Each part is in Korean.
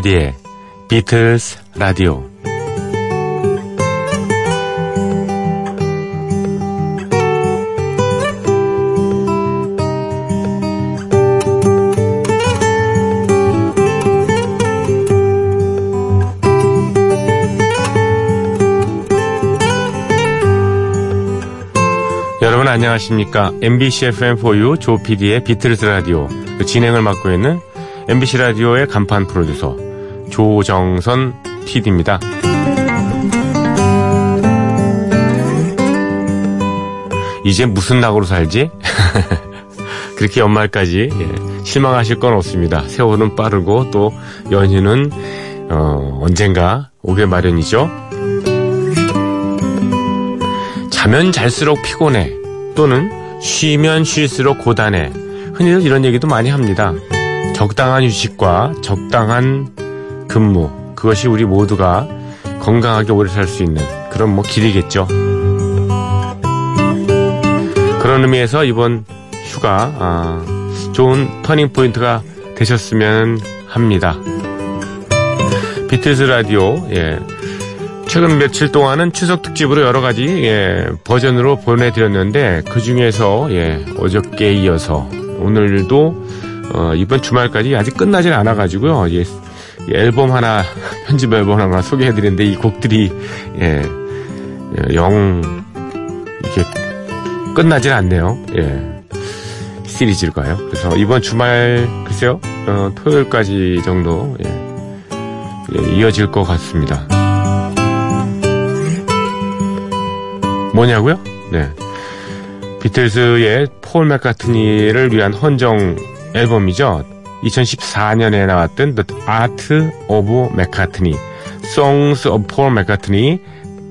조피디의 비틀스 라디오. 여러분 안녕하십니까? MBC FM4U 조피디의 비틀스 라디오. 그 진행을 맡고 있는 MBC 라디오의 간판 프로듀서 조정선 PD입니다. 이제 무슨 낙으로 살지? 그렇게 연말까지 예, 실망하실 건 없습니다. 세월은 빠르고 또 연휴는 어, 언젠가 오게 마련이죠. 자면 잘수록 피곤해 또는 쉬면 쉴수록 고단해 흔히들 이런 얘기도 많이 합니다. 적당한 휴식과 적당한 근무 그것이 우리 모두가 건강하게 오래 살 수 있는 그런 뭐 길이겠죠. 그런 의미에서 이번 휴가 아, 좋은 turning point가 되셨으면 합니다. 비틀즈 라디오 예. 최근 며칠 동안은 추석 특집으로 여러 가지 예, 버전으로 보내드렸는데 그 중에서 예, 어저께 이어서 오늘도 어, 이번 주말까지 아직 끝나질 않아가지고요. 예, 앨범 하나 편집 앨범 하나 소개해드리는데 이 곡들이 예, 예, 영 이게 끝나질 않네요. 예, 시리즈일까요? 그래서 이번 주말 글쎄요 어, 토요일까지 정도 예, 예, 이어질 것 같습니다. 뭐냐고요? 네. 비틀즈의 폴 맥카트니를 위한 헌정 앨범이죠. 2014년에 나왔던 The Art of McCartney, Songs of Paul McCartney,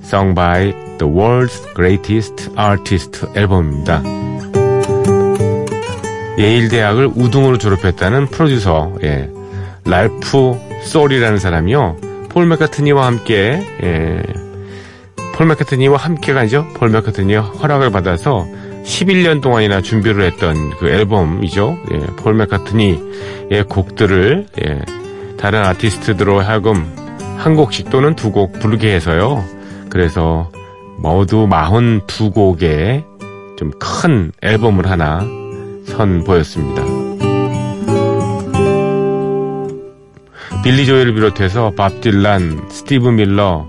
sung by the world's greatest artist 앨범입니다. 예일 대학을 우등으로 졸업했다는 프로듀서, 예, 랄프 솔이라는 사람이요. 폴 맥카트니와 함께, 예, 폴 맥카트니와 함께가 아니죠. 폴 맥카트니의 허락을 받아서 11년 동안이나 준비를 했던 그 앨범이죠. 예, 폴 맥카트니의 곡들을 예, 다른 아티스트들로 하여금 한 곡씩 또는 두 곡 부르게 해서요. 그래서 모두 42곡의 좀 큰 앨범을 하나 선보였습니다. 빌리 조엘을 비롯해서 밥 딜란, 스티브 밀러,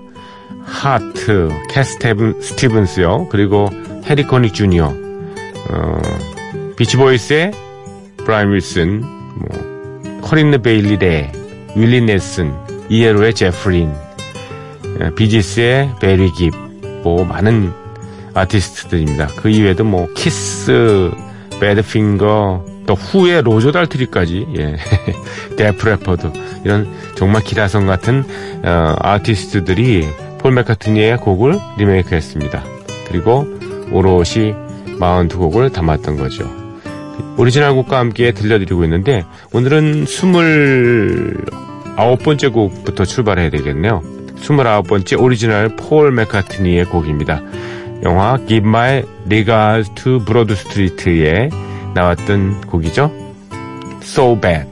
하트, 캣 스테븐, 스티븐스요. 그리고 해리 코닉 주니어, 어, 비치보이스의 브라이언 윌슨, 뭐, 커린느 베일리 레, 윌리 넬슨, ELO의 제프 린, 비지스의 베리 깁, 뭐, 많은 아티스트들입니다. 그 이외에도 뭐, 키스, 배드핑거, 또 후의 로저 달트리까지, 예, 데프 레퍼드, 이런 정말 기라성 같은, 어, 아티스트들이 폴 맥카트니의 곡을 리메이크 했습니다. 그리고 오롯이 42곡을 담았던 거죠. 오리지널 곡과 함께 들려드리고 있는데 오늘은 29번째 곡부터 출발해야 되겠네요. 29번째 오리지널 폴 맥카트니의 곡입니다. 영화 Give My Regards to Broad Street에 나왔던 곡이죠. So Bad.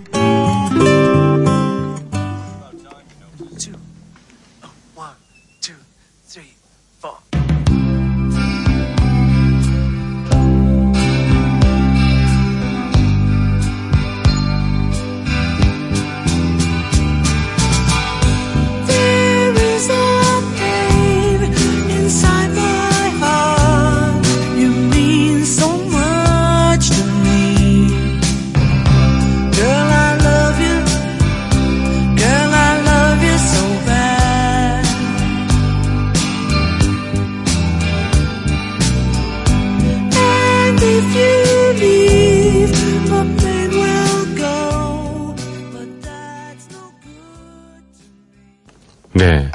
네.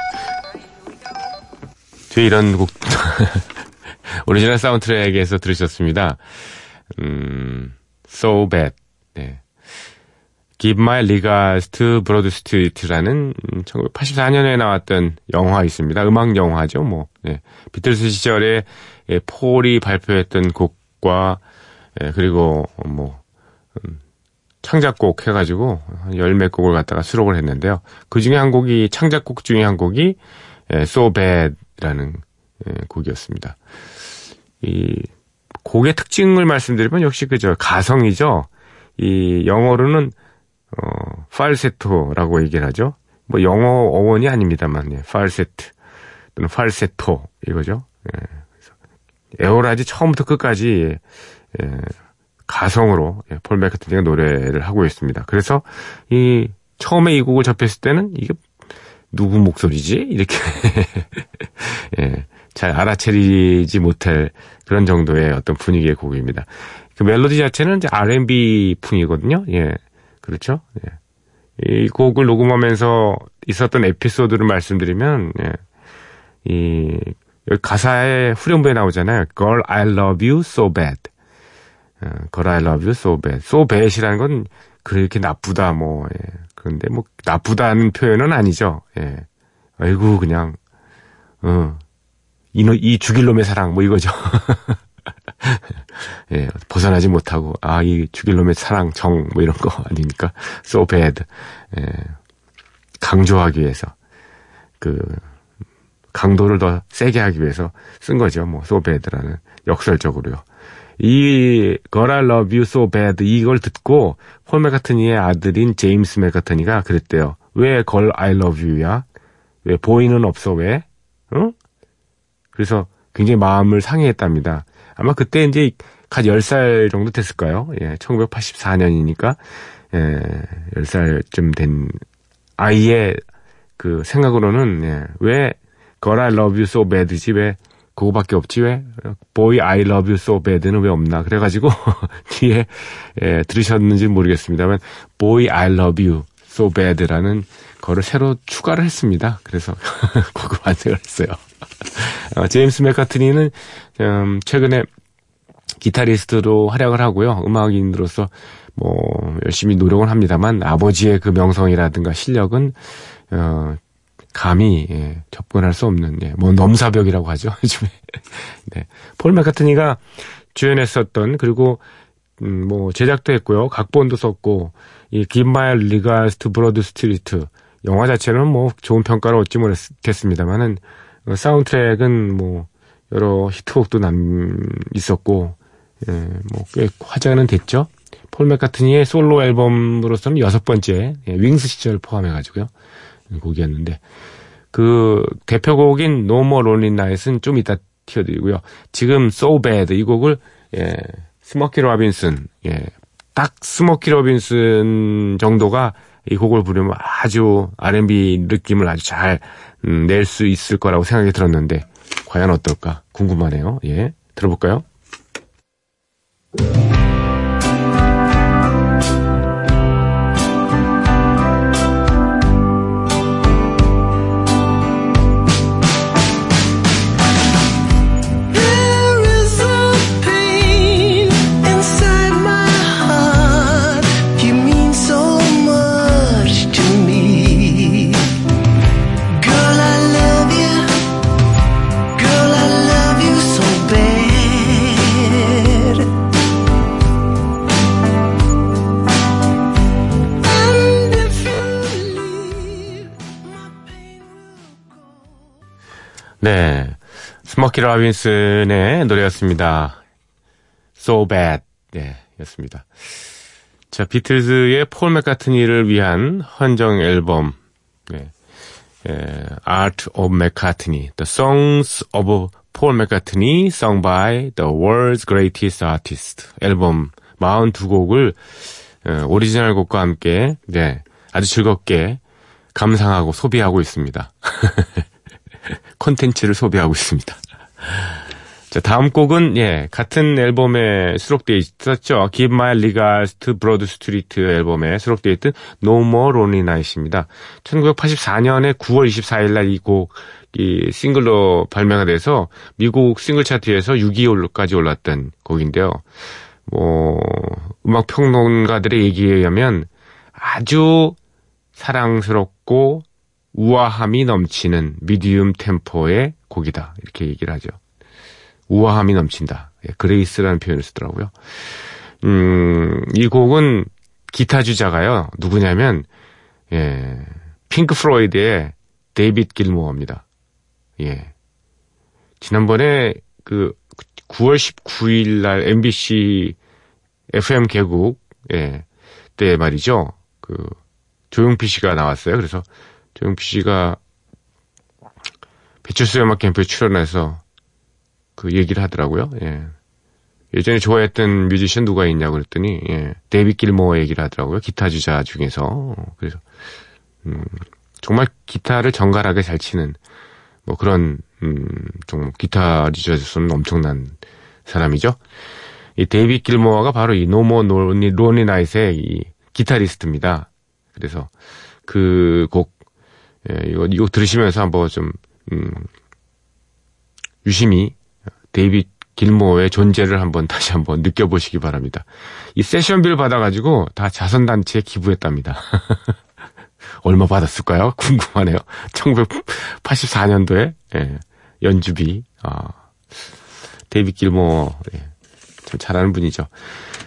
뒤에 이런 곡, 오리지널 사운드 트랙에서 들으셨습니다. 음, So Bad. 네. Give My Regards to Broad Street라는 1984년에 나왔던 영화 있습니다. 음악 영화죠, 뭐. 네. 비틀스 시절에 예, 폴이 발표했던 곡과 예, 그리고 뭐 음, 창작곡 해가지고 열몇 곡을 갖다가 수록을 했는데요. 그 중에 한 곡이 창작곡 중에 한 곡이 예, So Bad라는 예, 곡이었습니다. 이 곡의 특징을 말씀드리면 역시 그저 가성이죠. 이 영어로는 어 팔세토라고 얘기를 하죠. 뭐 영어 어원이 아닙니다만 예, 팔세트 또는 팔세토 이거죠. 예. 에어라지 처음부터 끝까지 예, 가성으로 예, 폴 맥카트니가 노래를 하고 있습니다. 그래서 이 처음에 이 곡을 접했을 때는 이게 누구 목소리지? 이렇게 예, 잘 알아채리지 못할 그런 정도의 어떤 분위기의 곡입니다. 그 멜로디 자체는 이제 R&B 풍이거든요. 예, 그렇죠. 예. 이 곡을 녹음하면서 있었던 에피소드를 말씀드리면 예, 이 가사에 후렴부에 나오잖아요. Girl, I love you so bad. 어, Girl, I love you so bad. So bad이라는 건 그렇게 나쁘다 뭐 예. 그런데 뭐 나쁘다는 표현은 아니죠. 예. 아이고 그냥 어. 이, 이 죽일 놈의 사랑 뭐 이거죠. 예, 벗어나지 못하고 아 이 죽일 놈의 사랑 정 뭐 이런 거 아닙니까? So bad. 예, 강조하기 위해서 그 강도를 더 세게 하기 위해서 쓴 거죠. 뭐 so bad라는 역설적으로요. 이 God I Love You So Bad 이걸 듣고 폴 맥카트니의 아들인 제임스 맥카트니가 그랬대요. 왜 God I Love You야? 왜 보이는 없어 왜? 응? 그래서 굉장히 마음을 상해했답니다. 아마 그때 이제 갓 10살 정도 됐을까요? 예, 1984년이니까 예, 10살쯤 된 아이의 그 생각으로는 예, 왜 God I Love You So Bad지 왜 그거밖에 없지 왜 Boy I Love You So Bad는 왜 없나 그래가지고 뒤에 예, 들으셨는지 모르겠습니다만 Boy I Love You So Bad라는 거를 새로 추가를 했습니다. 그래서 그거 완성을 했어요. 어, 제임스 맥카트니는 음, 최근에 기타리스트로 활약을 하고요. 음악인으로서 뭐 열심히 노력을 합니다만 아버지의 그 명성이라든가 실력은 어, 감히 예, 접근할 수 없는 예, 뭐 넘사벽이라고 하죠 요즘에 네. 폴 맥카트니가 주연했었던 그리고 음, 뭐 제작도 했고요 각본도 썼고 이 Give My Regards to Broad Street 영화 자체는 뭐 좋은 평가를 얻지 못했습니다만은 어, 사운드트랙은 뭐 여러 히트곡도 남겼었고 예, 뭐 꽤 화제는 됐죠. 폴 맥카트니의 솔로 앨범으로서는 여섯 번째 예, 윙스 시절 포함해가지고요 곡이었는데 그 대표곡인 No More Lonely Night은 좀 이따 틀어드리고요. 지금 So Bad 이 곡을 예, 스모키 로빈슨 예, 딱 스모키 로빈슨 정도가 이 곡을 부르면 아주 R&B 느낌을 아주 잘 음, 낼수 있을 거라고 생각이 들었는데 과연 어떨까 궁금하네요. 예, 들어볼까요? 네. 스모키 라빈슨의 노래였습니다. So Bad. 네, 였습니다. 자, 비틀즈의 폴 맥카트니를 위한 헌정 앨범. 네. 예, Art of McCartney. The Songs of Paul McCartney sung by the world's greatest artist. 앨범 42곡을 어, 오리지널 곡과 함께 네, 아주 즐겁게 감상하고 소비하고 있습니다. 콘텐츠를 소비하고 있습니다. 자, 다음 곡은, 예, 같은 앨범에 수록되어 있었죠. Give My Regards to Broad Street 앨범에 수록되어 있던 No More Lonely Night입니다. 1984년에 9월 24일 날 이 곡, 이 싱글로 발매가 돼서 미국 싱글 차트에서 6위까지 올랐던 곡인데요. 뭐, 음악 평론가들의 얘기에 의하면 아주 사랑스럽고 우아함이 넘치는 medium 템포의 곡이다. 이렇게 얘기를 하죠. 우아함이 넘친다. 예, grace라는 표현을 쓰더라고요. 음, 이 곡은 기타 주자가요. 누구냐면 예. 핑크 플로이드의 데이빗 길모어입니다. 예. 지난번에 그 9월 19일 날 MBC FM 개국 예. 때 말이죠. 그 조용필 씨가 나왔어요. 그래서 조용필 씨가 배철수 음악 캠프에 출연해서 그 얘기를 하더라고요. 예. 예전에 좋아했던 뮤지션 누가 있냐고 그랬더니 예, 데이빗 길모어 얘기를 하더라고요. 기타 주자 중에서 그래서 음, 정말 기타를 정갈하게 잘 치는 뭐 그런 음, 좀 기타리스트로서는 엄청난 사람이죠. 이 데이빗 길모어가 바로 이 No More Lonely Lonely Night의 이 기타리스트입니다. 그래서 그 곡, 예, 이거, 이거 들으시면서 한번 좀, 음, 유심히 데이빗 길모어의 존재를 한번 다시 한번 느껴보시기 바랍니다. 이 세션비를 받아가지고 다 자선단체에 기부했답니다. 얼마 받았을까요? 궁금하네요. 1984년도에 예, 연주비. 아, 데이빗 길모어 예, 참 잘하는 분이죠.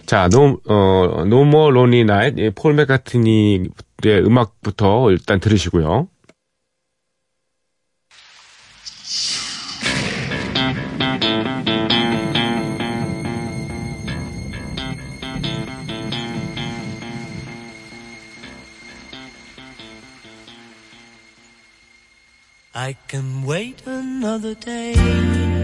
자, No, 어, No More Lonely Night, 폴 맥카트니의 음악부터 일단 들으시고요. I can wait another day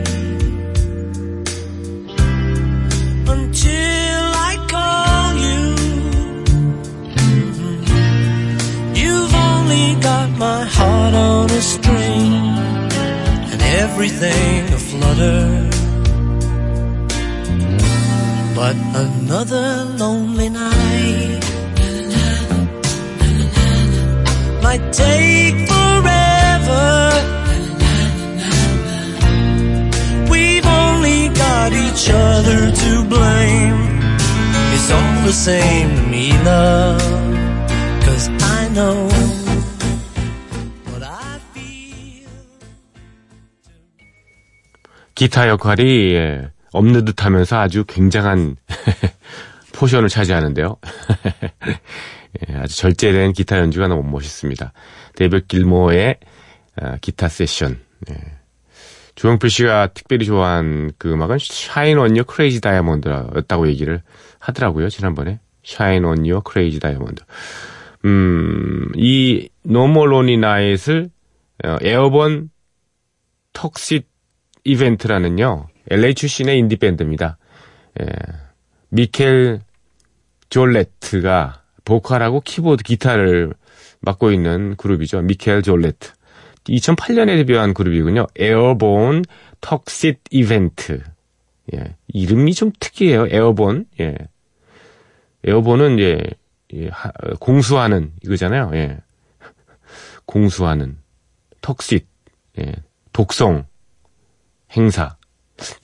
everything aflutter. But another lonely night might take forever. We've only got each other to blame. It's all the same to me, love. Cause I know 기타 역할이 예, 없는 듯 하면서 아주 굉장한 포션을 차지하는데요. 예, 아주 절제된 기타 연주가 너무 멋있습니다. 데이빗 길모어의 아, 기타 세션. 예. 조영필 씨가 특별히 좋아한 그 음악은 Shine on Your Crazy Diamond였다고 얘기를 하더라고요, 지난번에. Shine on Your Crazy Diamond. 음, 이 Lonely Night을 어, 에어본 턱싯 이벤트라는요, LA 출신의 인디 밴드입니다. 예, 미켈 졸레트가 보컬하고 키보드, 기타를 맡고 있는 그룹이죠. 미켈 졸레트. 2008년에 데뷔한 그룹이군요. 에어본 턱싯 이벤트. 예. 이름이 좀 특이해요. 에어본. 예. 에어본은 예, 예 하, 공수하는 이거잖아요. 예. 공수하는 턱싯. 예. 독성 행사.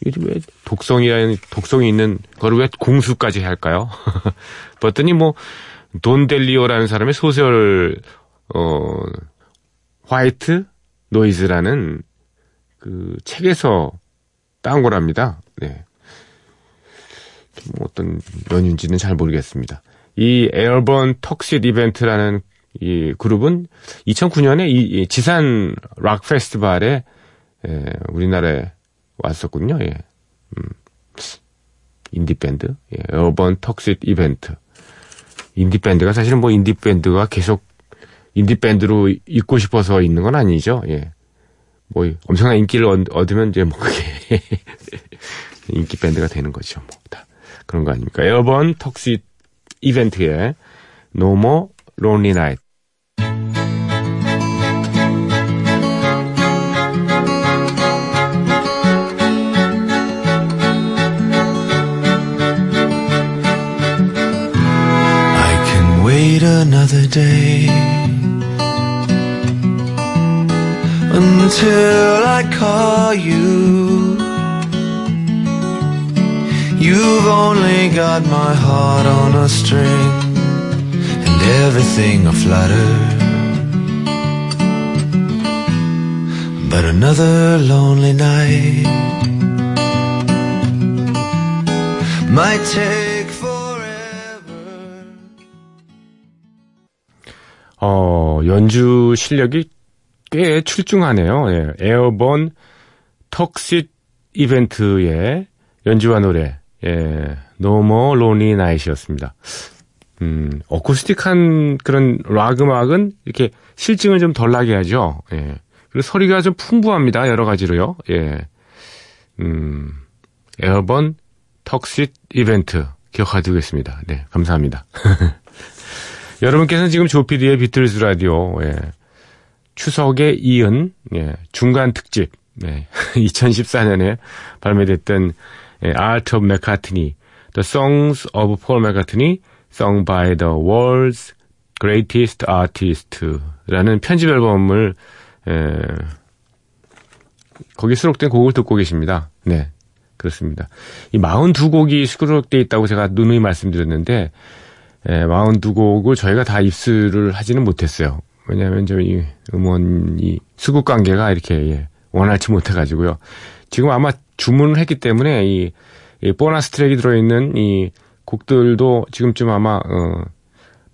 요즘 왜 독성이라는 독성이 있는 거를 왜 공수까지 할까요? 봤더니 뭐 돈델리오라는 사람의 소설 어 화이트 노이즈라는 그 책에서 따온 거랍니다. 네. 뭐 어떤 연유인지는 잘 모르겠습니다. 이 에어번 턱싯 이벤트라는 이 그룹은 2009년에 이, 이 지산 락 페스티벌에 예, 우리나라에 왔었군요. 예. 음, 인디 밴드, 예, Airborne Toxic Event. 인디 밴드가 사실은 뭐 인디 밴드가 계속 인디밴드로 있고 싶어서 있는 건 아니죠. 예. 뭐, 엄청난 인기를 얻으면 이제 뭐 그게 인기 밴드가 되는 거죠. 뭐, 다. 그런 거 아닙니까? Airborne Toxic No More Lonely Night. Another day until I call you. You've only got my heart on a string and everything aflutter. But another lonely night might take 어, 연주 실력이 꽤 출중하네요. 예, 에어본 턱싯 이벤트의 연주와 노래, 예, 노모 로니 나이시였습니다. 음, 어쿠스틱한 그런 락 음악은 이렇게 실증을 좀 덜 나게 하죠. 예. 그리고 소리가 좀 풍부합니다. 여러 가지로요. 예. 음, 에어본 턱싯 이벤트 기억하두겠습니다. 네, 감사합니다. 여러분께서는 지금 조피디의 비틀즈 라디오, 예. 추석에 이은, 예, 중간 특집, 네, 2014년에 발매됐던 예, Art of McCartney, The Songs of Paul McCartney, Sung by the World's Greatest Artist라는 편집 앨범을 에, 거기 수록된 곡을 듣고 계십니다. 네, 그렇습니다. 이 42곡이 수록되어 있다고 제가 누누이 말씀드렸는데 에, 42곡을 저희가 다 입수를 하지는 못했어요. 왜냐하면 저희 음원이 수급 관계가 이렇게 예, 원활치 못해가지고요. 지금 아마 주문을 했기 때문에 이, 이 보너스 트랙이 들어있는 이 곡들도 지금쯤 아마 어,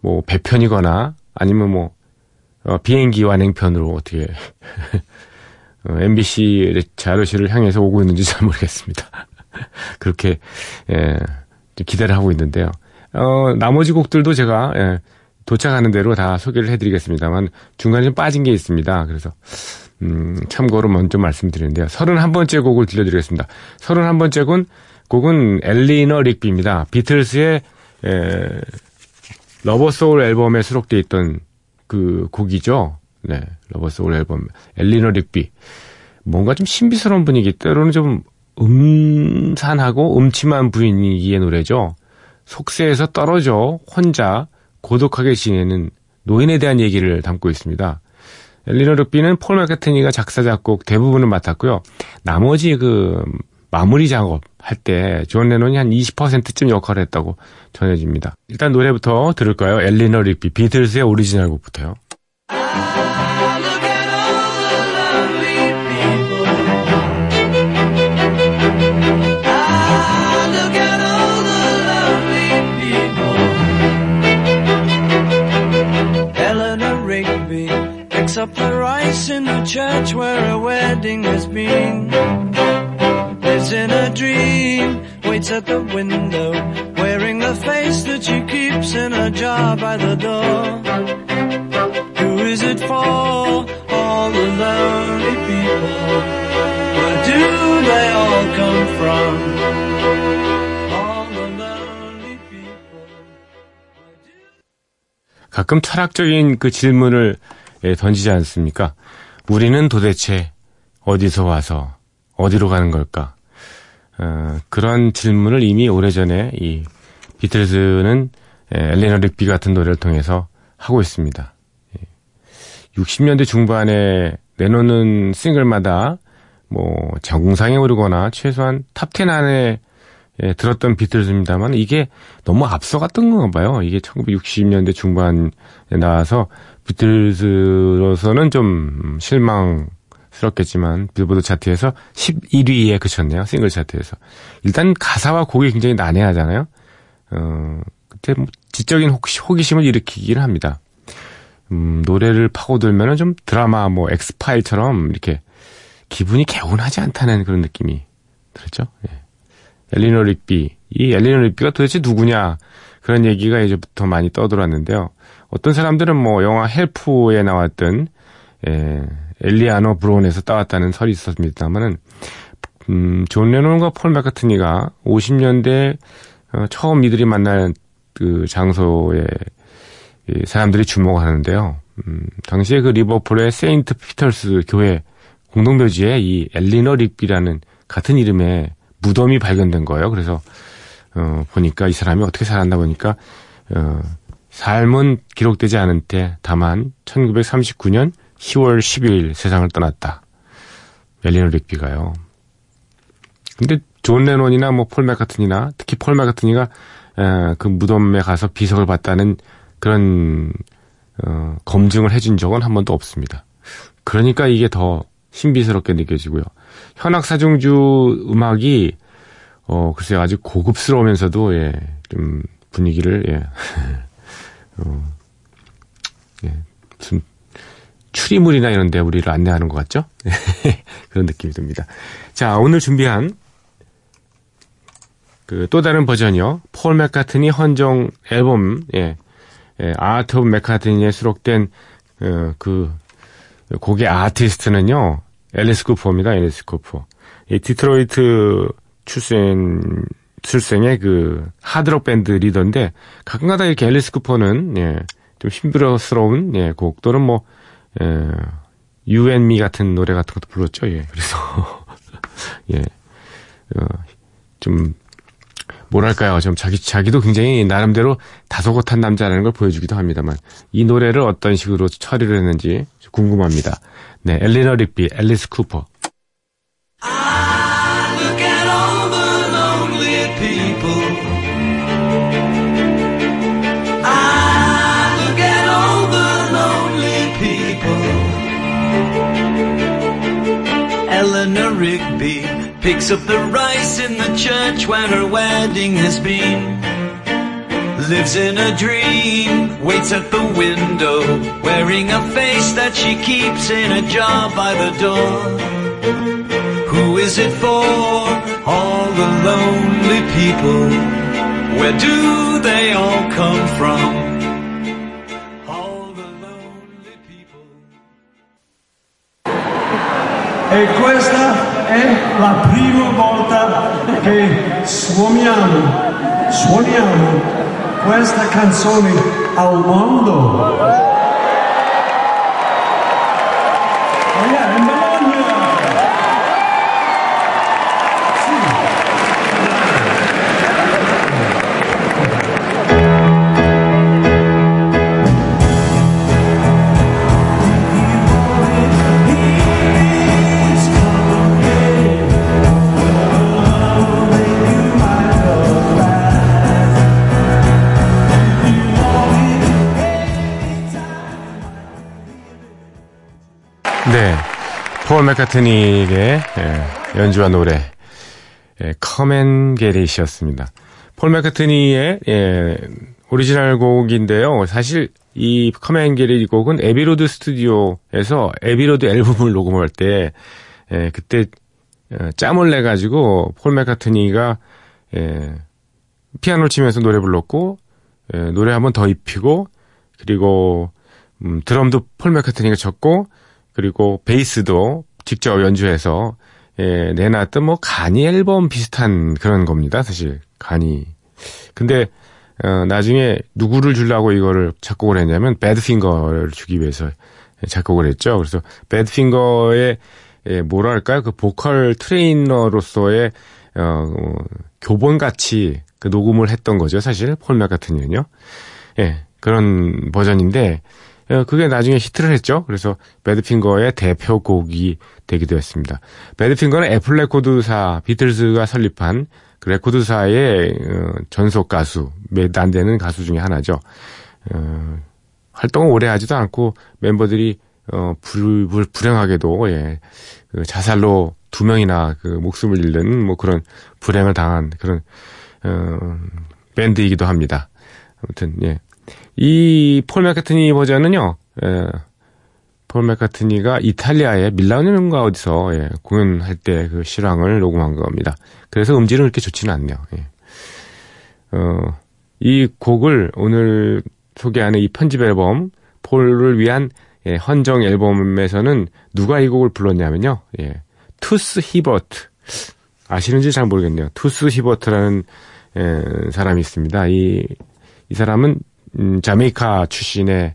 뭐 배편이거나 아니면 뭐 어, 비행기 완행편으로 어떻게 어, MBC 자료실을 향해서 오고 있는지 잘 모르겠습니다. 그렇게 예, 기대를 하고 있는데요. 어, 나머지 곡들도 제가 예, 도착하는 대로 다 소개를 해드리겠습니다만 중간에 좀 빠진 게 있습니다. 그래서 음, 참고로 먼저 말씀드리는데요. 31번째 곡을 들려드리겠습니다. 31번째 곡은, 곡은 Eleanor Rigby입니다. 비틀스의 에, Rubber Soul 앨범에 수록되어 있던 그 곡이죠. 네, Rubber Soul 앨범 Eleanor Rigby. 뭔가 좀 신비스러운 분위기, 때로는 좀 음산하고 음침한 분위기의 노래죠. 속세에서 떨어져 혼자 고독하게 지내는 노인에 대한 얘기를 담고 있습니다. Eleanor Rigby는 폴 맥카트니가 작사 작곡 대부분을 맡았고요. 나머지 그 마무리 작업 할 때 존 레논이 한 20%쯤 역할을 했다고 전해집니다. 일단 노래부터 들을까요? Eleanor Rigby 비틀스의 오리지널 곡부터요. up the rice in the church where a wedding has been. Lives in a dream, waits at the window, wearing the face that she keeps in a jar by the door. Who is it for? All the lonely people. Where do they all come from? 가끔 철학적인 그 질문을 예, 던지지 않습니까? 우리는 도대체 어디서 와서 어디로 가는 걸까? 어, 그런 질문을 이미 오래전에 이 비틀즈는 예, Eleanor Rigby 같은 노래를 통해서 하고 있습니다. 60년대 예. 중반에 내놓는 싱글마다 뭐 정상에 오르거나 최소한 탑10 안에 예, 들었던 비틀즈입니다만 이게 너무 앞서갔던 건가 봐요. 이게 1960년대 중반에 나와서 비틀즈로서는 좀 실망스럽겠지만 빌보드 차트에서 11위에 그쳤네요. 싱글 차트에서. 일단 가사와 곡이 굉장히 난해하잖아요. 어, 그때 뭐 지적인 호기심을 일으키기는 합니다. 음, 노래를 파고들면은 좀 드라마 뭐 엑스파일처럼 이렇게 기분이 개운하지 않다는 그런 느낌이 들었죠. 예. 엘리노 릭비. 이 엘리노 릭비가 도대체 누구냐. 그런 얘기가 이제부터 많이 떠들었는데요. 어떤 사람들은 뭐 영화 Help에 나왔던 예, 엘리아노 브로운에서 따왔다는 설이 있었습니다만은 음, 존 레논과 폴 마카트니가 50년대 어, 처음 이들이 만날 그 장소에 이 사람들이 주목하는데요. 음, 당시에 그 리버풀의 세인트 피터스 교회 공동묘지에 이 엘리너 릭비라는 같은 이름의 무덤이 발견된 거예요. 그래서 어, 보니까 이 사람이 어떻게 살았나 보니까 어, 삶은 기록되지 않은 채 다만 1939년 10월 10일 세상을 떠났다. 엘리노 릭비가요. 근데 존 레논이나 뭐 폴 맥카트니나 특히 폴 맥카트니가 에, 그 무덤에 가서 비석을 봤다는 그런 어, 검증을 해준 적은 한 번도 없습니다. 그러니까 이게 더 신비스럽게 느껴지고요. 현악 사중주 음악이 어 글쎄요 아주 고급스러우면서도 예, 좀 분위기를 예. 어, 예, 무슨 추리물이나 이런 데 우리를 안내하는 것 같죠? 그런 느낌이 듭니다. 자, 오늘 준비한 그 또 다른 버전이요. 폴 맥카트니 헌정 앨범, 예, 예 Art of McCartney에 수록된 어, 그 곡의 아티스트는요. 앨리스 쿠퍼입니다. 앨리스 쿠퍼. 이 디트로이트 출생 출생의 그 하드록 밴드 리더인데 가끔가다 이렇게 앨리스 쿠퍼는 예, 좀 힘들어스러운 예, 곡 또는 뭐 예, You and Me 같은 노래 같은 것도 불렀죠. 예. 그래서 예. 어, 좀 뭐랄까요. 좀 자기 자기도 굉장히 나름대로 다소곳한 남자라는 걸 보여주기도 합니다만 이 노래를 어떤 식으로 처리를 했는지 궁금합니다. 네, 엘리너 릭비, 앨리스 쿠퍼. Picks up the rice in the church where her wedding has been. Lives in a dream, waits at the window, wearing a face that she keeps in a jar by the door. Who is it for? All the lonely people. Where do they all come from? All the lonely people questa è la prima volta che suoniamo, suoniamo questa canzone al mondo. 폴 맥카트니의 예, 연주와 노래 예, Come and Get It이었습니다. 폴 맥카트니의 예, 오리지널 곡인데요. 사실 이 커맨 게릿 곡은 에비로드 스튜디오에서 에비로드 앨범을 녹음할 때 예, 그때 어, 짬을 내 가지고 폴 맥카트니가 예, 피아노를 치면서 노래 불렀고 예, 노래 한 번 더 입히고 그리고 음, 드럼도 폴 맥카트니가 쳤고 그리고 베이스도 직접 연주해서 예, 내놨던 뭐 간이 앨범 비슷한 그런 겁니다. 사실 간이. 근데 어, 나중에 누구를 주려고 이거를 작곡을 했냐면 배드핑거를 주기 위해서 작곡을 했죠. 그래서 배드핑거의 예, 뭐랄까요 그 보컬 트레이너로서의 어, 교본 같이 그 녹음을 했던 거죠. 사실 폴 맥카트니는요. 예, 그런 버전인데 어, 그게 나중에 히트를 했죠. 그래서 배드핑거의 대표곡이 되기도 했습니다. 배드핑거는 애플 레코드사 비틀즈가 설립한 그 레코드사의 어, 전속 가수, 몇 안 되는 가수 중에 하나죠. 어, 활동을 오래 하지도 않고 멤버들이 어, 불, 불, 불행하게도 예, 그 자살로 두 명이나 그 목숨을 잃는 뭐 그런 불행을 당한 그런 어, 밴드이기도 합니다. 아무튼 예. 이 폴 맥카트니 버전은요, 예, 폴 맥카트니가 이탈리아의 밀라노인가 어디서 예, 공연할 때 그 실황을 녹음한 겁니다. 그래서 음질은 그렇게 좋지는 않네요. 예. 어, 이 곡을 오늘 소개하는 이 편집 앨범 폴을 위한 예, 헌정 앨범에서는 누가 이 곡을 불렀냐면요. 예, 투스 히버트 아시는지 잘 모르겠네요. 투스 히버트라는 예, 사람이 있습니다. 이, 이 사람은 음, 자메이카 출신의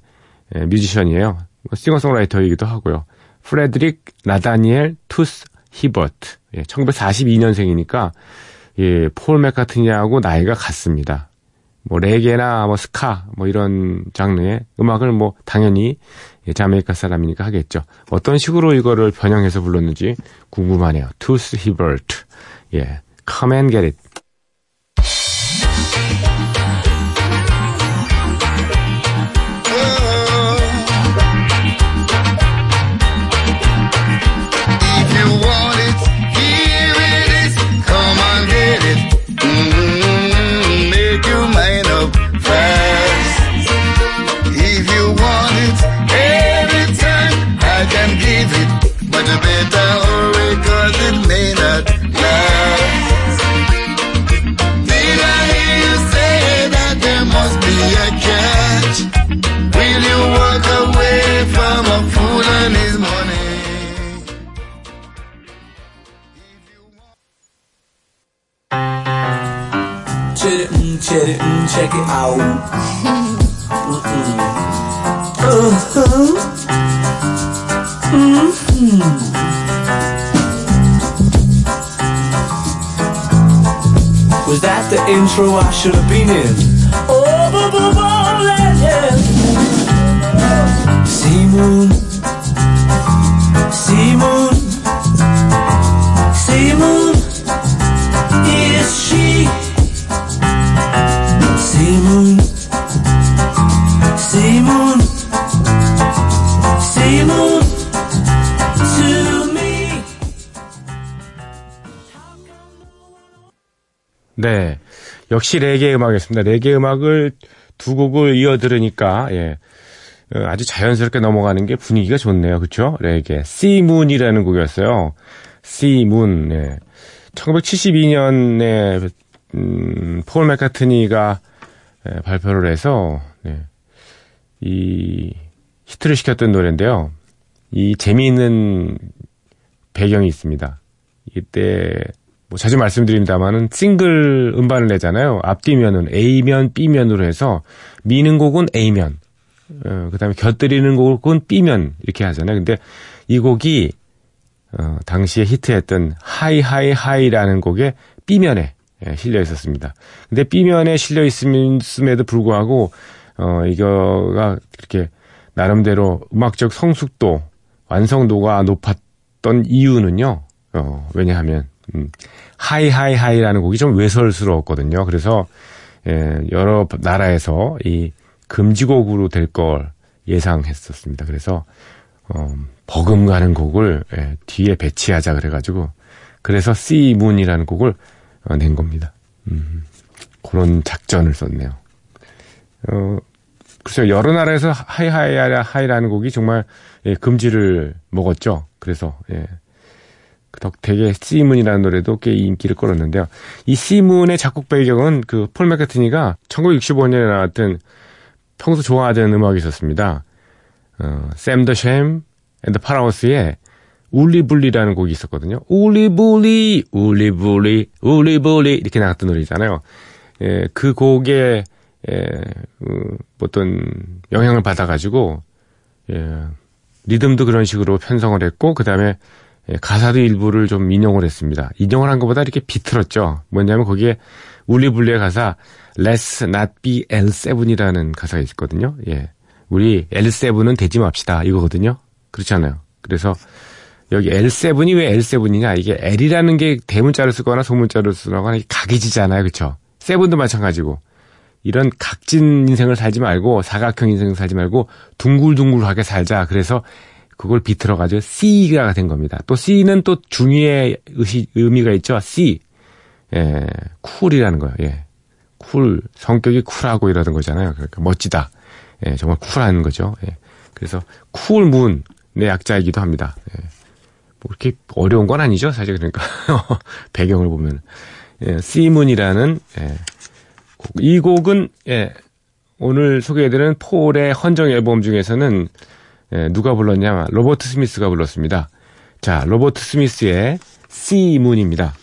예, 뮤지션이에요. 뭐 싱어송라이터이기도 하고요. 프레드릭 나다니엘 투스 히버트. 예, 1942년생이니까 예, 폴 맥카트니하고 나이가 같습니다. 뭐 레게나 뭐 스카 뭐 이런 장르의 음악을 뭐 당연히 예, 자메이카 사람이니까 하겠죠. 어떤 식으로 이거를 변형해서 불렀는지 궁금하네요. 투스 히버트. 예. Come and get it. 역시 레게 음악이었습니다. 레게 음악을 두 곡을 이어 들으니까, 예. 어, 아주 자연스럽게 넘어가는 게 분위기가 좋네요. 그쵸? 레게. 씨문이라는 곡이었어요. 씨문, 예. 1972년에, 음, 폴 맥카트니가 예, 발표를 해서, 네. 이, 히트를 시켰던 노래인데요. 이 재미있는 배경이 있습니다. 이때 뭐 자주 말씀드립니다만은 싱글 음반을 내잖아요. 앞뒤면은 A면, B면으로 해서 미는 곡은 A면, 어, 그다음에 곁들이는 곡은 B면 이렇게 하잖아요. 근데 이 곡이 어, 당시에 히트했던 Hi Hi Hi라는 곡의 B면에 예, 실려 있었습니다. 근데 B면에 실려 있음에도 불구하고 어 이거가 그렇게 나름대로 음악적 성숙도, 완성도가 높았던 이유는요. 어 왜냐하면 음, Hi Hi Hi라는 곡이 좀 외설스러웠거든요. 그래서 예, 여러 나라에서 이 금지곡으로 될 걸 예상했었습니다. 그래서 어, 버금가는 곡을 예, 뒤에 배치하자 그래가지고 그래서 C 문이라는 곡을 어, 낸 겁니다. 음, 그런 작전을 썼네요. 어, 글쎄요, 여러 나라에서 Hi Hi Hi라는 곡이 정말 예, 금지를 먹었죠. 그래서 예, 그 덕택에 C Moon이라는 노래도 꽤 인기를 끌었는데요. 이 C Moon의 작곡 배경은 그 폴 맥카트니가 1965년에 나왔던 평소 좋아하던 음악이 있었습니다. 어, 샘더샘 앤드 파라우스의 Wooly Bully라는 곡이 있었거든요. Wooly Bully, Wooly Bully, Wooly Bully 이렇게 나갔던 노래잖아요. 예, 그 곡에 예, 그 어떤 영향을 받아가지고 예, 리듬도 그런 식으로 편성을 했고 그 다음에 예, 가사도 일부를 좀 인용을 했습니다. 인용을 한 것보다 이렇게 비틀었죠. 뭐냐면 거기에 울리불리의 가사 Let's not be L7이라는 가사가 있거든요. 예. 우리 L7은 되지 맙시다. 이거거든요. 그렇잖아요. 그래서 여기 L7이 왜 L7이냐? 이게 L이라는 게 대문자를 쓰거나 소문자를 쓰거나 각이지잖아요. 그렇죠? 세븐도 마찬가지고. 이런 각진 인생을 살지 말고 사각형 인생을 살지 말고 둥글둥글하게 살자. 그래서 그걸 비틀어 가지고 C가 된 겁니다. 또 C는 또 중의의 의시, 의미가 있죠. C. 예, cool이라는 거예요. 예. Cool. 성격이 쿨하고 이러는 거잖아요. 그러니까 멋지다. 예, 정말 쿨한 거죠. 예. 그래서 Cool Moon의 약자이기도 합니다. 예. 뭐 그렇게 어려운 건 아니죠. 사실 그러니까. 배경을 보면. 예, C문이라는, 예. 곡. 이 곡은, 예. 오늘 소개해드리는 폴의 헌정 앨범 중에서는 예, 누가 불렀냐? 로버트 스미스가 불렀습니다. 자, 로버트 스미스의 C문입니다.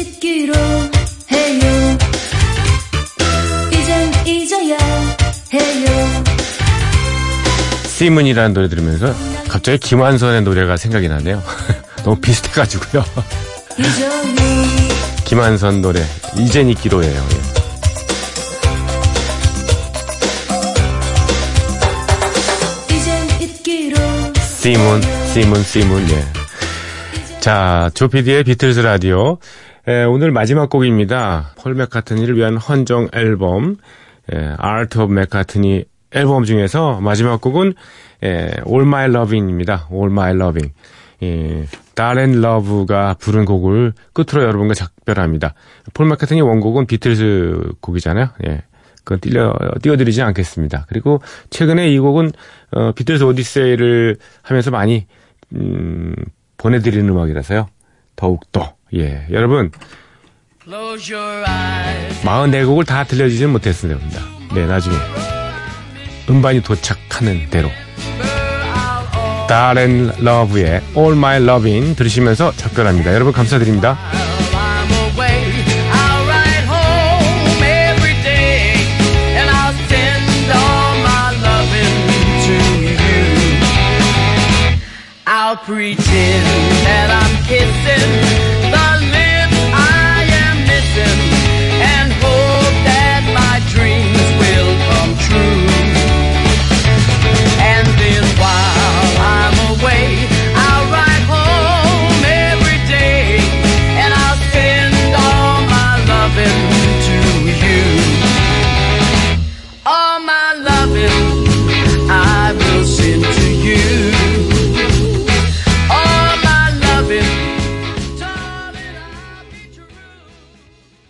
잊기로 해요. 이젠 잊어야 해요. C문이라는 노래 들으면서 갑자기 김완선의 노래가 생각이 나네요. 너무 비슷해가지고요. 김한선 노래 이젠. 예. 잊기로 C문, C Moon, C Moon. 예. 자, 조피디의 비틀즈 라디오. 에, 오늘 마지막 곡입니다. 폴 맥카트니를 위한 헌정 앨범 예, Art of McCartney 앨범 중에서 마지막 곡은 예, All My Loving입니다. All My Loving. 예, Darlene Love가 부른 곡을 끝으로 여러분과 작별합니다. 폴 마카트니 원곡은 비틀즈 곡이잖아요. 예. 그건 띄려, 띄워드리지 않겠습니다. 그리고 최근에 이 곡은, 어, 비틀즈 오디세이를 하면서 많이, 음, 보내드리는 음악이라서요. 더욱더, 예. 여러분, Close your eyes. 44곡을 다 들려주지는 못했습니다. 네, 나중에. 음반이 도착하는 대로. 다렌 러브의 All My Loving 들으시면서 작별합니다. 여러분 감사드립니다. Pretend that I'm kissing